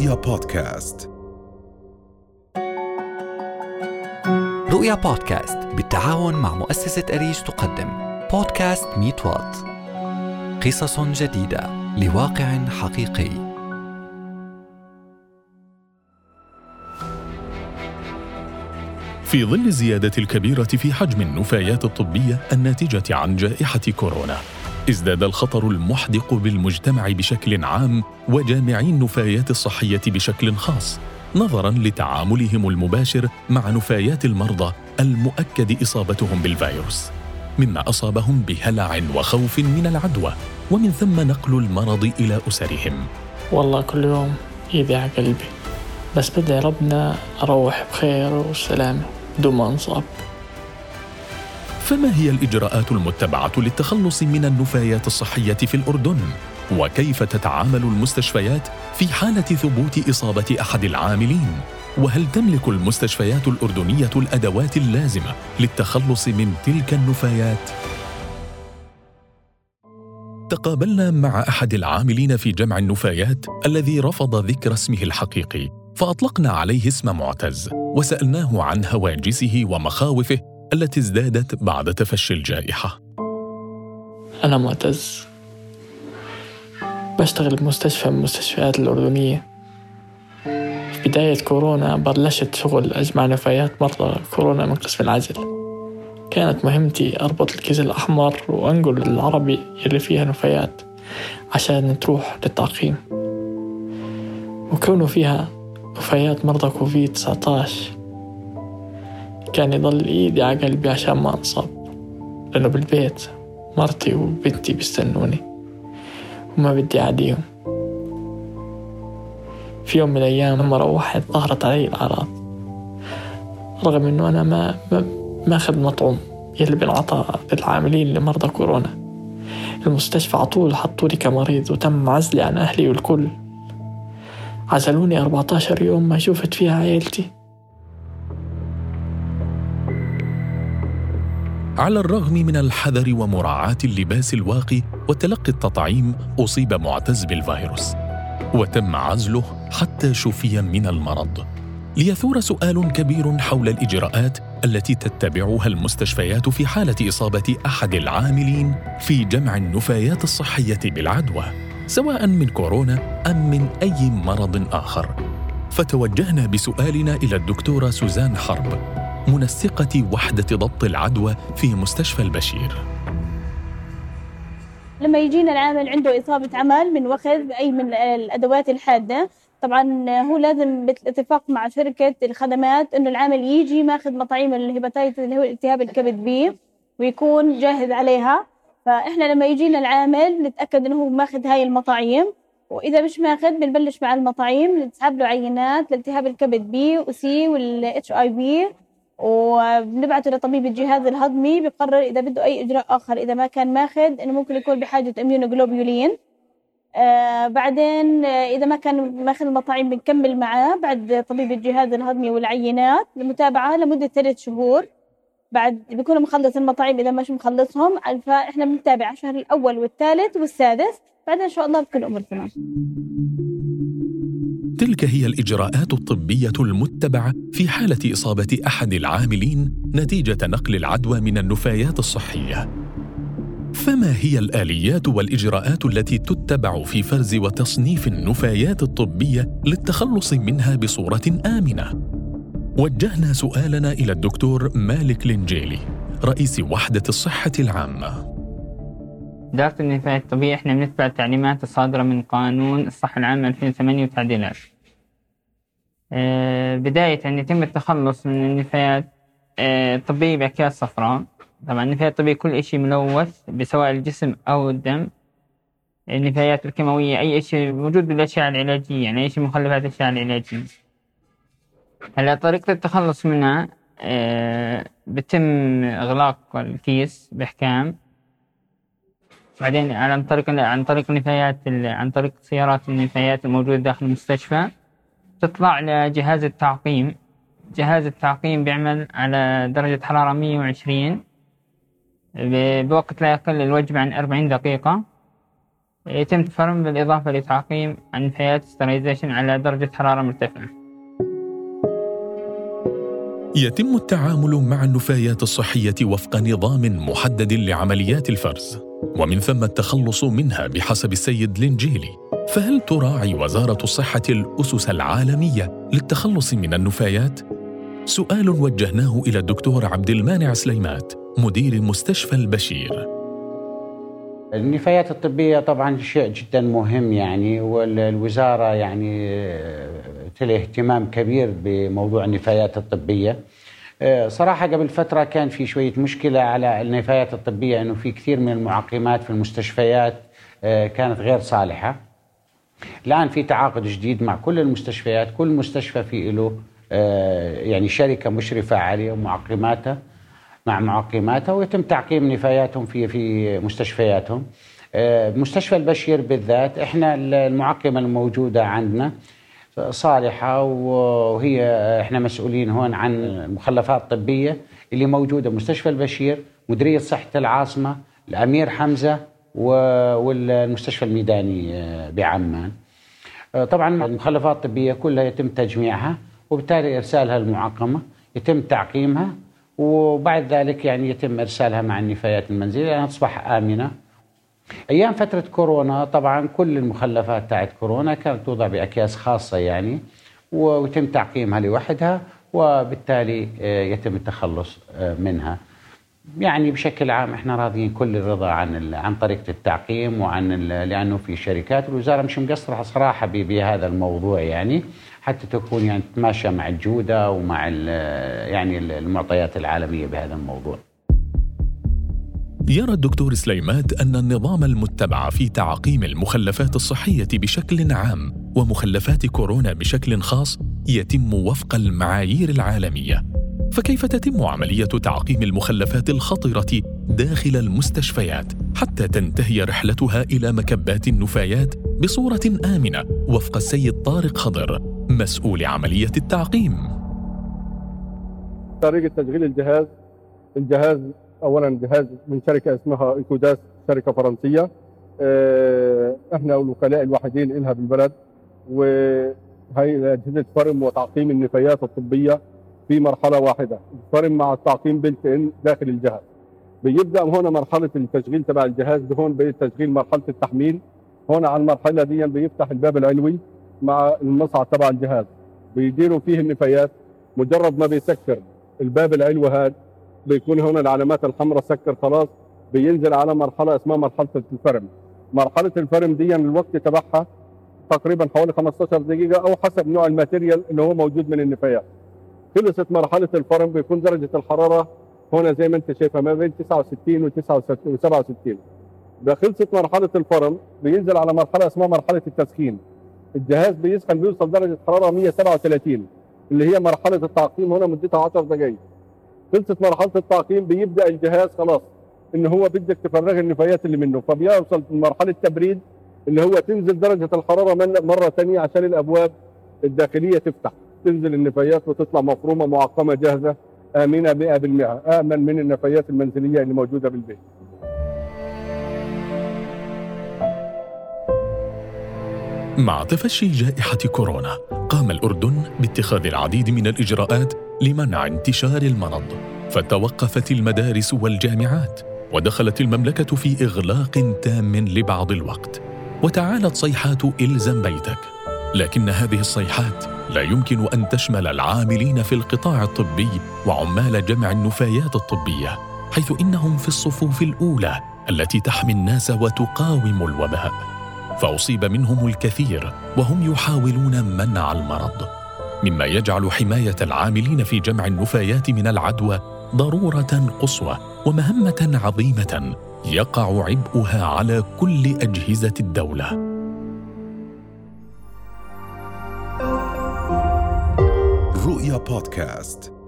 رؤيا بودكاست. رؤيا بودكاست بالتعاون مع مؤسسة أريج تقدم. بودكاست ميت وات. قصص جديدة لواقع حقيقي. في ظل الزيادة الكبيرة في حجم النفايات الطبية الناتجة عن جائحة كورونا. ازداد الخطر المحدق بالمجتمع بشكل عام وجامعي النفايات الصحية بشكل خاص نظرا لتعاملهم المباشر مع نفايات المرضى المؤكد إصابتهم بالفيروس. مما أصابهم بهلع وخوف من العدوى ومن ثم نقل المرض إلى أسرهم. والله كل يوم على قلبي. بس بدعي ربنا أروح بخير وسلامة بدون ما أنصاب. فما هي الإجراءات المتبعة للتخلص من النفايات الصحية في الأردن؟ وكيف تتعامل المستشفيات في حالة ثبوت إصابة أحد العاملين؟ وهل تملك المستشفيات الأردنية الأدوات اللازمة للتخلص من تلك النفايات؟ تقابلنا مع أحد العاملين في جمع النفايات الذي رفض ذكر اسمه الحقيقي فأطلقنا عليه اسم معتز وسألناه عن هواجسه ومخاوفه التي ازدادت بعد تفشي الجائحة. أنا معتز. بشتغل بمستشفى من المستشفيات الأردنية. في بداية كورونا بلشت شغل أجمع نفايات مرضى كورونا من قسم العزل كانت مهمتي أربط الكيس الأحمر وأنقل العربي اللي فيها نفايات عشان تروح للتعقيم. وكونه فيها نفايات مرضى كوفيد 19 كان يضل إيدي على قلبي عشان ما أنصاب. لأنه بالبيت مرتي وبنتي بيستنوني وما بدي أعديهم. في يوم من الأيام لما روحت ظهرت علي الأعراض. رغم إنه أنا ما ما ماخذ مطعوم يلي بنعطى للعاملين لمرضى كورونا. المستشفى عطول حطولي كمريض وتم عزلي عن أهلي والكل. عزلوني 14 يوم ما شفت فيها عيلتي. على الرغم من الحذر ومراعاة اللباس الواقي وتلقي التطعيم أصيب معتز بالفيروس. وتم عزله حتى شفي من المرض. ليثور سؤال كبير حول الإجراءات التي تتبعها المستشفيات في حالة إصابة أحد العاملين في جمع النفايات الصحية بالعدوى سواء من كورونا أم من أي مرض آخر. فتوجهنا بسؤالنا إلى الدكتورة سوزان حرب. منسقة وحدة ضبط العدوى في مستشفى البشير. لما يجينا العامل عنده إصابة عمل من وخز أي من الأدوات الحادة طبعا هو لازم بالاتفاق مع شركة الخدمات إنه العامل يجي ماخذ مطاعيم ال hepatitis اللي هو التهاب الكبد B ويكون جاهز عليها. فإحنا لما يجينا العامل نتأكد إنه هو ماخذ هاي المطاعيم وإذا مش ماخذ بنبلش مع المطاعيم نسحب له عينات لالتهاب الكبد B و C وال HIV وبنبعته لطبيب الجهاز الهضمي بقرر إذا بده أي إجراء آخر إذا ما كان ماخذ إنه ممكن يكون بحاجة immunoglobulin آه بعدين آه إذا ما كان ماخذ المطاعيم بنكمل معاه بعد طبيب الجهاز الهضمي والعينات لمتابعه لمدة ثلاث شهور. بعد بيكون مخلص المطاعم إذا مش مخلصهم فإحنا بنتابع الشهر الأول والثالث والسادس. بعدين إن شاء الله بكل أمور تمام. تلك هي الإجراءات الطبية المتبعة في حالة إصابة أحد العاملين نتيجة نقل العدوى من النفايات الصحية. فما هي الآليات والإجراءات التي تتبع في فرز وتصنيف النفايات الطبية للتخلص منها بصورة آمنة؟ وجهنا سؤالنا إلى الدكتور مالك لنجيلي رئيس وحدة الصحة العامة. إدارة النفايات الطبية إحنا بنتبع التعليمات الصادرة من قانون الصحة العامة 2008 وتعديلات آه، بداية أن يتم التخلص من النفايات آه، الطبية بأكياس صفراء طبعا النفايات الطبية كل إشي ملوث بسوائل الجسم أو الدم. النفايات الكيماوية أي شيء موجود بالأشعة العلاجية يعني أي شيء مخلفات الأشعة العلاجية. هلا طريقة التخلص منها آه، بتم إغلاق الكيس بإحكام. بعدين عن طريق عن طريق النفايات عن طريق سيارات النفايات الموجودة داخل المستشفى تطلع لجهاز التعقيم. جهاز التعقيم بيعمل على درجة حرارة 120 بوقت لا يقل الوجبة عن 40 دقيقة. يتم فرم بالإضافة لتعقيم النفايات على درجة حرارة مرتفعة. يتم التعامل مع النفايات الصحية وفق نظام محدد لعمليات الفرز ومن ثم التخلص منها بحسب السيد لينجيلي فهل تراعي وزارة الصحة الأسس العالمية للتخلص من النفايات؟ سؤال وجهناه إلى الدكتور عبد المانع سليمات مدير مستشفى البشير النفايات الطبية طبعا شيء جدا مهم يعني والوزارة يعني تلي اهتمام كبير بموضوع النفايات الطبية. صراحة قبل فترة كان في شوية مشكلة على النفايات الطبية أنه في كثير من المعقمات في المستشفيات كانت غير صالحة. الآن في تعاقد جديد مع كل المستشفيات كل مستشفى في له يعني شركة مشرفة عليه ومعقماتها مع معقماتها ويتم تعقيم نفاياتهم في في مستشفياتهم. مستشفى البشير بالذات إحنا المعقمة الموجودة عندنا صالحة وهي إحنا مسؤولين هون عن المخلفات الطبية اللي موجودة مستشفى البشير مديرية صحة العاصمة الأمير حمزة والمستشفى الميداني بعمان. طبعا المخلفات الطبية كلها يتم تجميعها وبالتالي إرسالها المعقمة يتم تعقيمها وبعد ذلك يعني يتم إرسالها مع النفايات المنزلية لأنها تصبح آمنة أيام فترة كورونا طبعا كل المخلفات تاعت كورونا كانت توضع بأكياس خاصة يعني ويتم تعقيمها لوحدها وبالتالي يتم التخلص منها. يعني بشكل عام إحنا راضيين كل الرضا عن عن طريقة التعقيم وعن لأنه في شركات الوزاره مش مقصرة صراحة بهذا الموضوع يعني حتى تكون يعني تتماشى مع الجودة ومع يعني المعطيات العالمية بهذا الموضوع. يرى الدكتور سليمات أن النظام المتبع في تعقيم المخلفات الصحية بشكل عام ومخلفات كورونا بشكل خاص يتم وفق المعايير العالمية فكيف تتم عملية تعقيم المخلفات الخطرة داخل المستشفيات حتى تنتهي رحلتها إلى مكبات النفايات بصورة آمنة وفق السيد طارق خضر مسؤول عملية التعقيم. طريقة تشغيل الجهاز الجهاز اولا جهاز من شركة اسمها إيكوداس شركة فرنسية. إحنا الوكلاء الوحيدين لها بالبلد وهي أجهزة فرم وتعقيم النفايات الطبية في مرحلة واحدة. الفرم مع التعقيم بلت إن داخل الجهاز. بيبدأ هنا مرحلة التشغيل تبع الجهاز هون بالتشغيل مرحلة التحميل. هون على المرحلة دي بيفتح الباب العلوي. مع المصعد تبع الجهاز. بيديروا فيه النفايات مجرد ما بيسكر الباب العلوي هذا بيكون هنا العلامات الحمراء سكر خلاص بينزل على مرحلة اسمها مرحلة الفرم. مرحلة الفرم دي الوقت تبعها تقريبا حوالي 15 دقيقة أو حسب نوع الماتيريال اللي هو موجود من النفايات. خلصت مرحلة الفرم بيكون درجة الحرارة هنا زي ما أنت شايفها ما بين 69 و 67 ده خلصت مرحلة الفرم بينزل على مرحلة اسمها مرحلة التسخين. الجهاز بيسخن بيوصل درجة حرارة 137 اللي هي مرحلة التعقيم هنا مدتها 10 دقائق خلصت مرحلة التعقيم بيبدأ الجهاز خلاص إن هو بدك تفرغ النفايات اللي منه فبيوصل مرحله التبريد اللي هو تنزل درجة الحرارة مرة ثانية عشان الأبواب الداخلية تفتح. تنزل النفايات وتطلع مفرومة معقمة جاهزة آمنة 100% آمن من النفايات المنزلية اللي موجودة بالبيت. مع تفشي جائحة كورونا قام الأردن باتخاذ العديد من الإجراءات لمنع انتشار المرض فتوقفت المدارس والجامعات ودخلت المملكة في إغلاق تام لبعض الوقت وتعالت صيحات إلزم بيتك. لكن هذه الصيحات لا يمكن أن تشمل العاملين في القطاع الطبي وعمال جمع النفايات الطبية حيث إنهم في الصفوف الأولى التي تحمي الناس وتقاوم الوباء. فأصيب منهم الكثير وهم يحاولون منع المرض. مما يجعل حماية العاملين في جمع النفايات من العدوى ضرورة قصوى ومهمة عظيمة يقع عبئها على كل أجهزة الدولة. رؤيا بودكاست.